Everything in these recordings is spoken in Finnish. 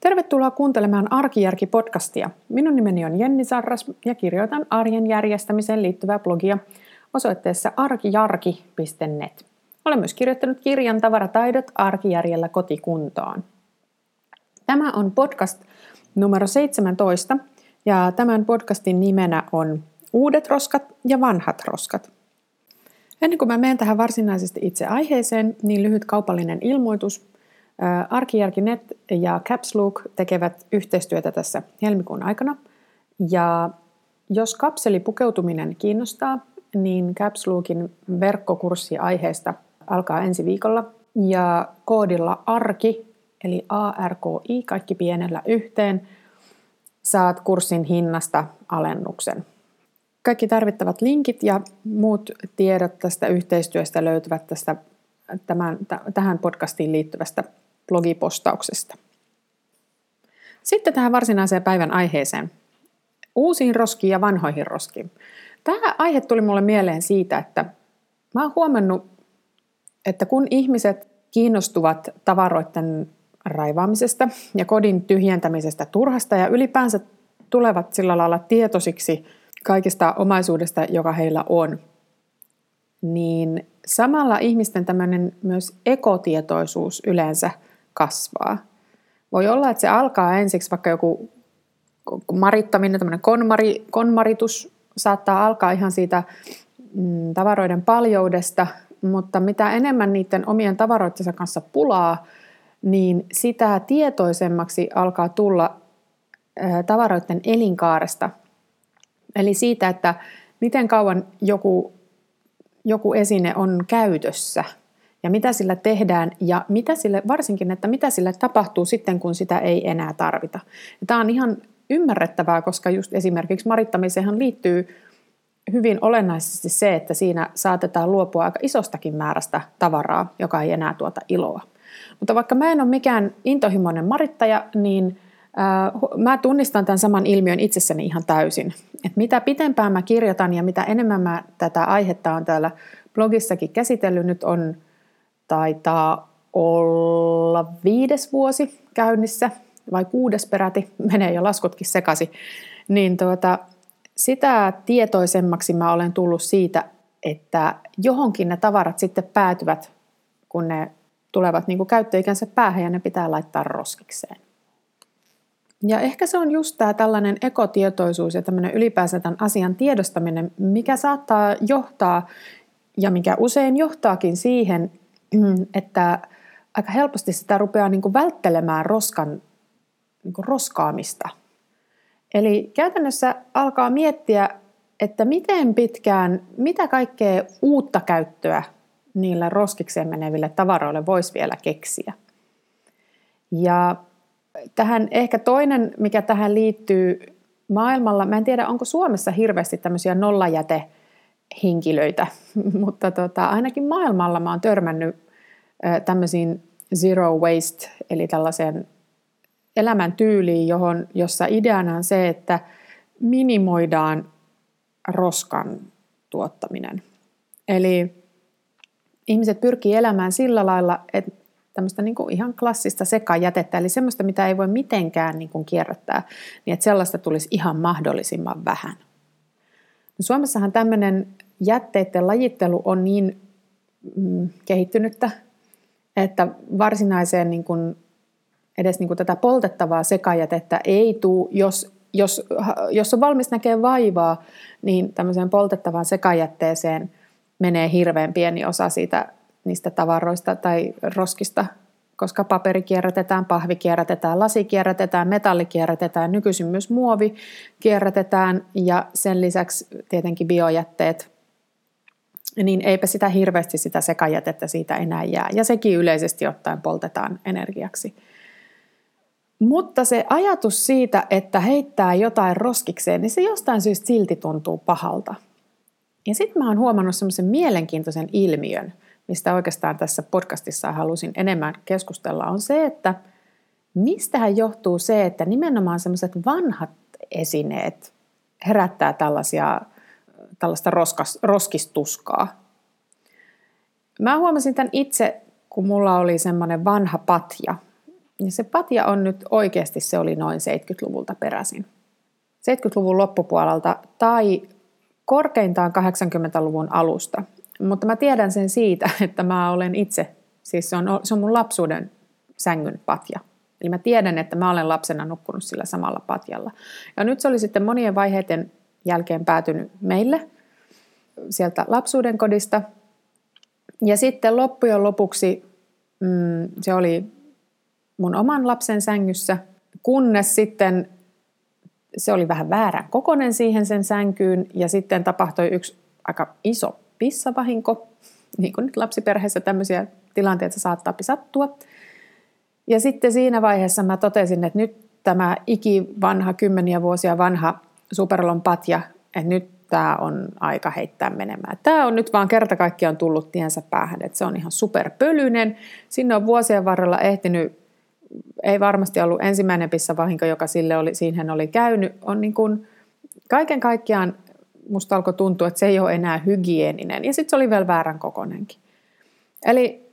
Tervetuloa kuuntelemaan Arkijärki-podcastia. Minun nimeni on Jenni Sarras ja kirjoitan arjen järjestämiseen liittyvää blogia osoitteessa arkijarki.net. Olen myös kirjoittanut kirjan Tavarataidot arkijärjellä kotikuntaan. Tämä on podcast numero 17 ja tämän podcastin nimenä on Uudet roskat ja vanhat roskat. Ennen kuin mä menen tähän varsinaisesti itse aiheeseen, niin lyhyt kaupallinen ilmoitus. Arkijärki.net ja Capslook tekevät yhteistyötä tässä helmikuun aikana. Ja jos kapselipukeutuminen kiinnostaa, niin Capslookin verkkokurssi aiheesta alkaa ensi viikolla. Ja koodilla ARKI, eli ARKI, kaikki pienellä yhteen, saat kurssin hinnasta alennuksen. Kaikki tarvittavat linkit ja muut tiedot tästä yhteistyöstä löytyvät tästä, tämän, tähän podcastiin liittyvästä blogipostauksesta. Sitten tähän varsinaiseen päivän aiheeseen. Uusiin roskiin ja vanhoihin roskiin. Tämä aihe tuli mulle mieleen siitä, että mä oon huomannut, että kun ihmiset kiinnostuvat tavaroiden raivaamisesta ja kodin tyhjentämisestä turhasta ja ylipäänsä tulevat sillä lailla tietoisiksi kaikista omaisuudesta, joka heillä on, niin samalla ihmisten tämmöinen myös ekotietoisuus yleensä kasvaa. Voi olla, että se alkaa ensiksi vaikka joku marittaminen, tämmöinen konmari, konmaritus saattaa alkaa ihan siitä mm, tavaroiden paljoudesta, mutta mitä enemmän niiden omien tavaroittensa kanssa pulaa, niin sitä tietoisemmaksi alkaa tulla tavaroiden elinkaaresta. Eli siitä, että miten kauan joku, joku esine on käytössä ja mitä sillä tehdään ja mitä sille, varsinkin, että mitä sille tapahtuu sitten, kun sitä ei enää tarvita. Ja tämä on ihan ymmärrettävää, koska just esimerkiksi marittamiseen liittyy hyvin olennaisesti se, että siinä saatetaan luopua aika isostakin määrästä tavaraa, joka ei enää tuota iloa. Mutta vaikka mä en ole mikään intohimoinen marittaja, niin äh, mä tunnistan tämän saman ilmiön itsessäni ihan täysin. Et mitä pitempään mä kirjoitan ja mitä enemmän mä tätä aihetta on täällä blogissakin käsitellyt, nyt on taitaa olla viides vuosi käynnissä, vai kuudes peräti, menee jo laskutkin sekasi, niin tuota, sitä tietoisemmaksi mä olen tullut siitä, että johonkin ne tavarat sitten päätyvät, kun ne tulevat niin kuin käyttöikänsä päähän ja ne pitää laittaa roskikseen. Ja ehkä se on just tämä tällainen ekotietoisuus ja tämmöinen ylipäänsä tämän asian tiedostaminen, mikä saattaa johtaa ja mikä usein johtaakin siihen, että aika helposti sitä rupeaa niin kuin välttelemään roskan niin kuin roskaamista. Eli käytännössä alkaa miettiä, että miten pitkään, mitä kaikkea uutta käyttöä niillä roskikseen meneville tavaroille voisi vielä keksiä. Ja tähän ehkä toinen, mikä tähän liittyy maailmalla, mä en tiedä onko Suomessa hirveästi tämmöisiä nollajätehenkilöitä, mutta tota, ainakin maailmalla mä oon törmännyt tämmöisiin zero waste, eli tällaiseen elämäntyyliin, johon, jossa ideana on se, että minimoidaan roskan tuottaminen. Eli ihmiset pyrkii elämään sillä lailla, että tämmöistä niin kuin ihan klassista sekajätettä, eli semmoista, mitä ei voi mitenkään niin kuin kierrättää, niin että sellaista tulisi ihan mahdollisimman vähän. No Suomessahan tämmöinen jätteiden lajittelu on niin mm, kehittynyttä, että varsinaiseen niin kuin edes niin kuin tätä poltettavaa sekajätettä ei tule, jos, jos, jos on valmis näkee vaivaa, niin tämmöiseen poltettavaan sekajätteeseen menee hirveän pieni osa siitä, niistä tavaroista tai roskista, koska paperi kierrätetään, pahvi kierrätetään, lasi kierrätetään, metalli kierrätetään, nykyisin myös muovi kierrätetään ja sen lisäksi tietenkin biojätteet, niin eipä sitä hirveästi sitä sekajätettä siitä enää jää. Ja sekin yleisesti ottaen poltetaan energiaksi. Mutta se ajatus siitä, että heittää jotain roskikseen, niin se jostain syystä silti tuntuu pahalta. Ja sitten mä oon huomannut semmoisen mielenkiintoisen ilmiön, mistä oikeastaan tässä podcastissa halusin enemmän keskustella, on se, että mistähän johtuu se, että nimenomaan semmoiset vanhat esineet herättää tällaisia, tällaista roskas, roskistuskaa. Mä huomasin tämän itse, kun mulla oli semmoinen vanha patja, Ja se patja on nyt oikeasti, se oli noin 70-luvulta peräisin. 70-luvun loppupuolelta tai korkeintaan 80-luvun alusta. Mutta mä tiedän sen siitä, että mä olen itse, siis se on, se on mun lapsuuden sängyn patja. Eli mä tiedän, että mä olen lapsena nukkunut sillä samalla patjalla. Ja nyt se oli sitten monien vaiheiden jälkeen päätynyt meille sieltä lapsuuden kodista. Ja sitten loppujen lopuksi mm, se oli mun oman lapsen sängyssä, kunnes sitten se oli vähän väärän kokonen siihen sen sänkyyn ja sitten tapahtui yksi aika iso pissavahinko. Niin kuin nyt lapsiperheessä tämmöisiä tilanteita saattaa sattua. Ja sitten siinä vaiheessa mä totesin, että nyt tämä ikivanha, kymmeniä vuosia vanha Superlon patja, että nyt tämä on aika heittää menemään. Tämä on nyt vaan kerta kaikkiaan tullut tiensä päähän, että se on ihan superpölyinen. Sinne on vuosien varrella ehtinyt, ei varmasti ollut ensimmäinen pissavahinko, joka sille oli, siihen oli käynyt. On niin kuin, kaiken kaikkiaan musta alkoi tuntua, että se ei ole enää hygieninen. Ja sitten se oli vielä väärän kokonenkin. Eli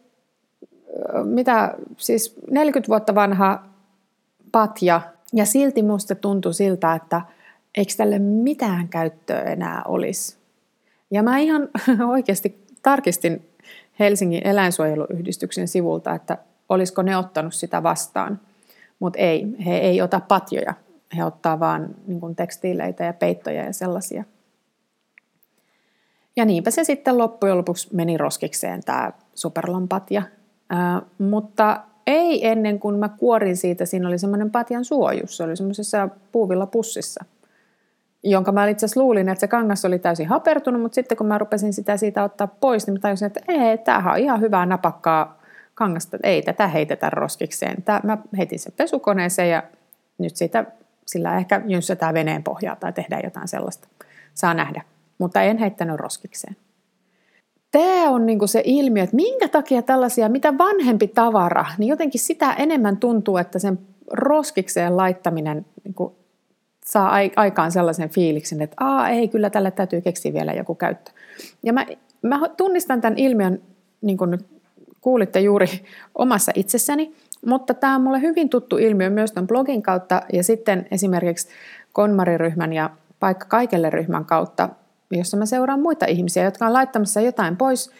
mitä, siis 40 vuotta vanha patja, ja silti musta tuntui siltä, että eikö tälle mitään käyttöä enää olisi. Ja mä ihan oikeasti tarkistin Helsingin eläinsuojeluyhdistyksen sivulta, että olisiko ne ottanut sitä vastaan. Mutta ei, he ei ota patjoja. He ottaa vaan niin tekstiileitä ja peittoja ja sellaisia. Ja niinpä se sitten loppujen lopuksi meni roskikseen tämä superlompatja. Ää, mutta ei ennen kuin mä kuorin siitä, siinä oli semmoinen patjan suojus. Se oli semmoisessa puuvilla pussissa, jonka mä itse asiassa luulin, että se kangas oli täysin hapertunut, mutta sitten kun mä rupesin sitä siitä ottaa pois, niin mä tajusin, että ei, tämähän on ihan hyvää napakkaa kangasta, ei tätä heitetä roskikseen. Tää, mä heitin sen pesukoneeseen ja nyt siitä, sillä ehkä jynssätään veneen pohjaa tai tehdään jotain sellaista. Saa nähdä, mutta en heittänyt roskikseen tämä on niinku se ilmiö, että minkä takia tällaisia, mitä vanhempi tavara, niin jotenkin sitä enemmän tuntuu, että sen roskikseen laittaminen niinku saa aikaan sellaisen fiiliksen, että Aa, ei, kyllä tälle täytyy keksiä vielä joku käyttö. Ja mä, mä tunnistan tämän ilmiön, niin kuin nyt kuulitte juuri omassa itsessäni, mutta tämä on mulle hyvin tuttu ilmiö myös tämän blogin kautta ja sitten esimerkiksi Konmari-ryhmän ja Paikka kaikelle ryhmän kautta jossa mä seuraan muita ihmisiä, jotka on laittamassa jotain pois,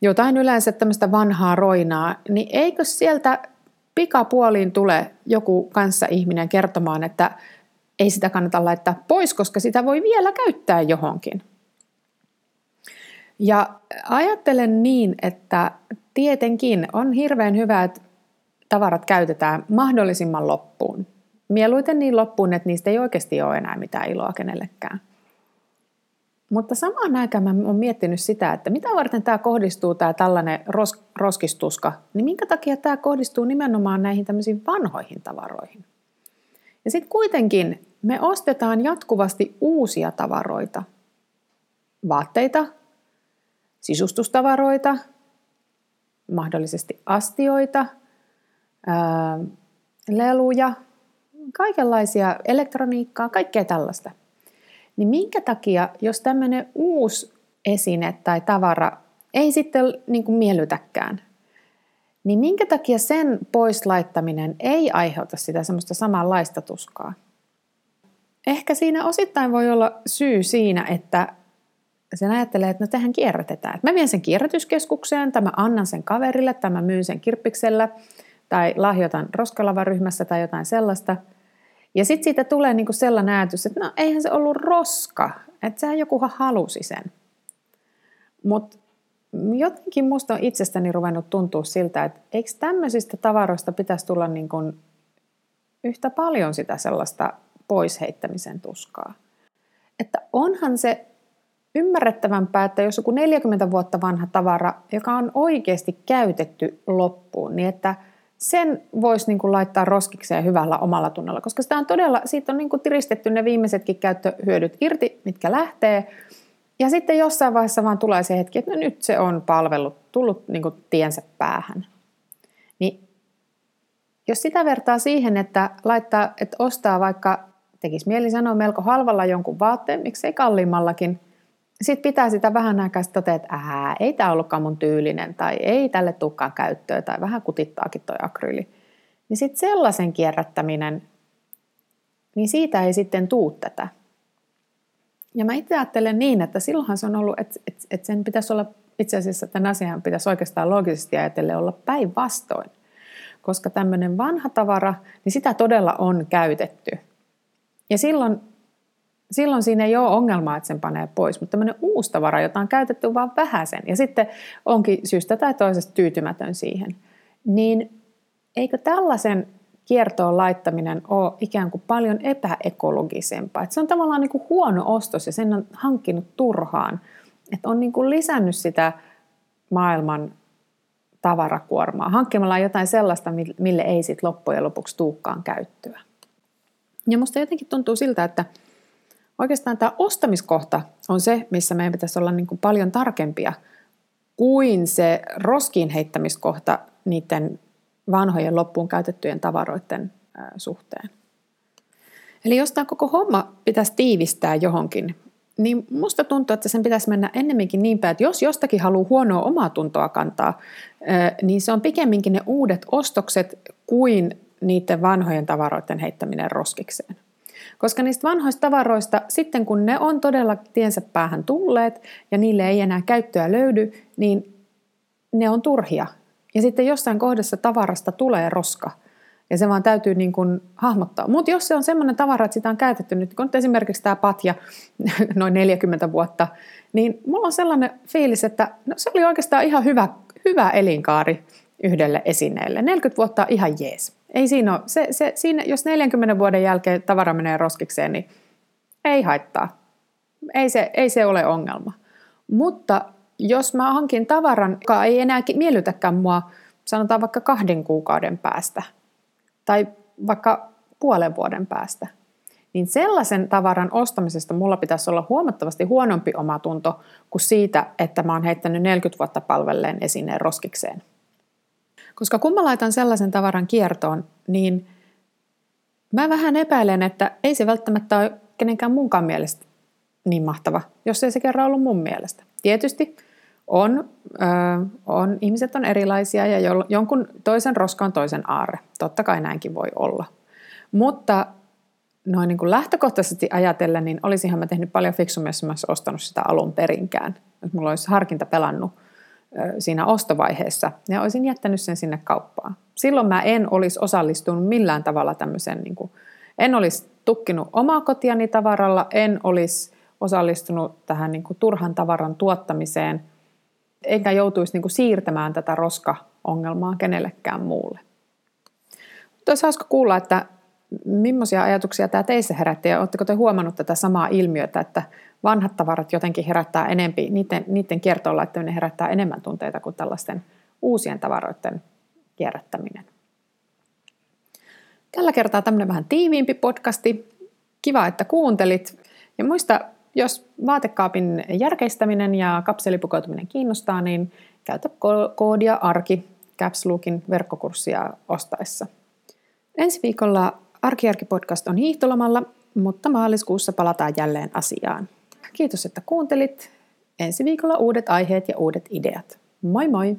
jotain yleensä tämmöistä vanhaa roinaa, niin eikö sieltä pikapuoliin tule joku kanssa ihminen kertomaan, että ei sitä kannata laittaa pois, koska sitä voi vielä käyttää johonkin. Ja ajattelen niin, että tietenkin on hirveän hyvä, että tavarat käytetään mahdollisimman loppuun. Mieluiten niin loppuun, että niistä ei oikeasti ole enää mitään iloa kenellekään. Mutta samaan aikaan mä oon miettinyt sitä, että mitä varten tämä kohdistuu, tämä tällainen ros, roskistuska, niin minkä takia tämä kohdistuu nimenomaan näihin tämmöisiin vanhoihin tavaroihin. Ja sitten kuitenkin me ostetaan jatkuvasti uusia tavaroita, vaatteita, sisustustavaroita, mahdollisesti astioita, ää, leluja, kaikenlaisia elektroniikkaa, kaikkea tällaista – niin minkä takia, jos tämmöinen uusi esine tai tavara ei sitten niin kuin miellytäkään, niin minkä takia sen pois laittaminen ei aiheuta sitä semmoista samanlaista tuskaa? Ehkä siinä osittain voi olla syy siinä, että sen ajattelee, että no tähän kierrätetään. Mä vien sen kierrätyskeskukseen, tai mä annan sen kaverille, tai mä myyn sen kirppiksellä, tai lahjoitan roskalavaryhmässä tai jotain sellaista – ja sitten siitä tulee niinku sellainen ajatus, että no eihän se ollut roska, että sehän jokuhan halusi sen. Mutta jotenkin musta on itsestäni ruvennut tuntua siltä, että eikö tämmöisistä tavaroista pitäisi tulla niin kuin yhtä paljon sitä sellaista poisheittämisen tuskaa. Että onhan se ymmärrettävämpää, että jos joku 40 vuotta vanha tavara, joka on oikeasti käytetty loppuun, niin että – sen voisi niin laittaa roskikseen hyvällä omalla tunnolla, koska sitä on todella, siitä on niin kuin tiristetty ne viimeisetkin käyttöhyödyt irti, mitkä lähtee. Ja sitten jossain vaiheessa vaan tulee se hetki, että no nyt se on palvellut, tullut niin kuin tiensä päähän. Niin jos sitä vertaa siihen, että, laittaa, että ostaa vaikka, tekisi mieli sanoa melko halvalla jonkun vaatteen, miksei kalliimmallakin, sitten pitää sitä vähän aikaa totea, että ää, ei tämä ollutkaan mun tyylinen tai ei tälle tukkaan käyttöä tai vähän kutittaakin toi akryyli. niin sitten sellaisen kierrättäminen, niin siitä ei sitten tuu tätä. Ja mä itse ajattelen niin, että silloinhan se on ollut, että, että, että sen pitäisi olla, itse asiassa tämän asian pitäisi oikeastaan loogisesti ajatellen olla päinvastoin. Koska tämmöinen vanha tavara, niin sitä todella on käytetty. Ja silloin, silloin siinä ei ole ongelmaa, että sen panee pois, mutta tämmöinen uusi tavara, jota on käytetty vain vähäsen, ja sitten onkin syystä tai toisesta tyytymätön siihen, niin eikö tällaisen kiertoon laittaminen ole ikään kuin paljon epäekologisempaa. Että se on tavallaan niin kuin huono ostos ja sen on hankkinut turhaan. Että on niin kuin lisännyt sitä maailman tavarakuormaa hankkimalla jotain sellaista, mille ei sitten loppujen lopuksi tuukkaan käyttöä. Ja musta jotenkin tuntuu siltä, että oikeastaan tämä ostamiskohta on se, missä meidän pitäisi olla niin kuin paljon tarkempia kuin se roskiin heittämiskohta niiden vanhojen loppuun käytettyjen tavaroiden suhteen. Eli jos tämä koko homma pitäisi tiivistää johonkin, niin musta tuntuu, että sen pitäisi mennä ennemminkin niin päin, että jos jostakin haluaa huonoa omaa tuntoa kantaa, niin se on pikemminkin ne uudet ostokset kuin niiden vanhojen tavaroiden heittäminen roskikseen. Koska niistä vanhoista tavaroista, sitten kun ne on todella tiensä päähän tulleet ja niille ei enää käyttöä löydy, niin ne on turhia ja sitten jossain kohdassa tavarasta tulee roska. Ja se vaan täytyy niin kuin hahmottaa. Mutta jos se on semmoinen tavara, että sitä on käytetty nyt, kun esimerkiksi tämä patja noin 40 vuotta, niin mulla on sellainen fiilis, että no, se oli oikeastaan ihan hyvä, hyvä elinkaari yhdelle esineelle. 40 vuotta ihan jees. Ei siinä ole, se, se, siinä, jos 40 vuoden jälkeen tavara menee roskikseen, niin ei haittaa. Ei se, ei se ole ongelma. Mutta jos mä hankin tavaran, joka ei enää miellytäkään mua, sanotaan vaikka kahden kuukauden päästä tai vaikka puolen vuoden päästä, niin sellaisen tavaran ostamisesta mulla pitäisi olla huomattavasti huonompi omatunto kuin siitä, että mä oon heittänyt 40 vuotta palvelleen esineen roskikseen. Koska kun mä laitan sellaisen tavaran kiertoon, niin mä vähän epäilen, että ei se välttämättä ole kenenkään munkaan mielestä niin mahtava, jos ei se kerran ollut mun mielestä. Tietysti on, ö, on, ihmiset on erilaisia ja jo, jonkun toisen roska on toisen aarre. Totta kai näinkin voi olla. Mutta noin niin kuin lähtökohtaisesti ajatellen, niin olisinhan mä tehnyt paljon fiksummin, jos mä olisin ostanut sitä alun perinkään. Jos mulla olisi harkinta pelannut siinä ostovaiheessa ja olisin jättänyt sen sinne kauppaan. Silloin mä en olisi osallistunut millään tavalla tämmöiseen, niin kuin, en olisi tukkinut omaa kotiani tavaralla, en olisi osallistunut tähän niin kuin turhan tavaran tuottamiseen – enkä joutuisi niin kuin siirtämään tätä roska-ongelmaa kenellekään muulle. Mutta olisi hauska kuulla, että millaisia ajatuksia tämä teissä herätti ja oletteko te huomannut tätä samaa ilmiötä, että vanhat tavarat jotenkin herättää enempi, niiden, niiden kiertoon laittaminen herättää enemmän tunteita kuin tällaisten uusien tavaroiden kierrättäminen. Tällä kertaa tämmöinen vähän tiiviimpi podcasti. Kiva, että kuuntelit. Ja muista jos vaatekaapin järkeistäminen ja kapselipukeutuminen kiinnostaa, niin käytä koodia ARKI Caps Lookin verkkokurssia ostaessa. Ensi viikolla Arkijärki-podcast on hiihtolomalla, mutta maaliskuussa palataan jälleen asiaan. Kiitos, että kuuntelit. Ensi viikolla uudet aiheet ja uudet ideat. Moi moi!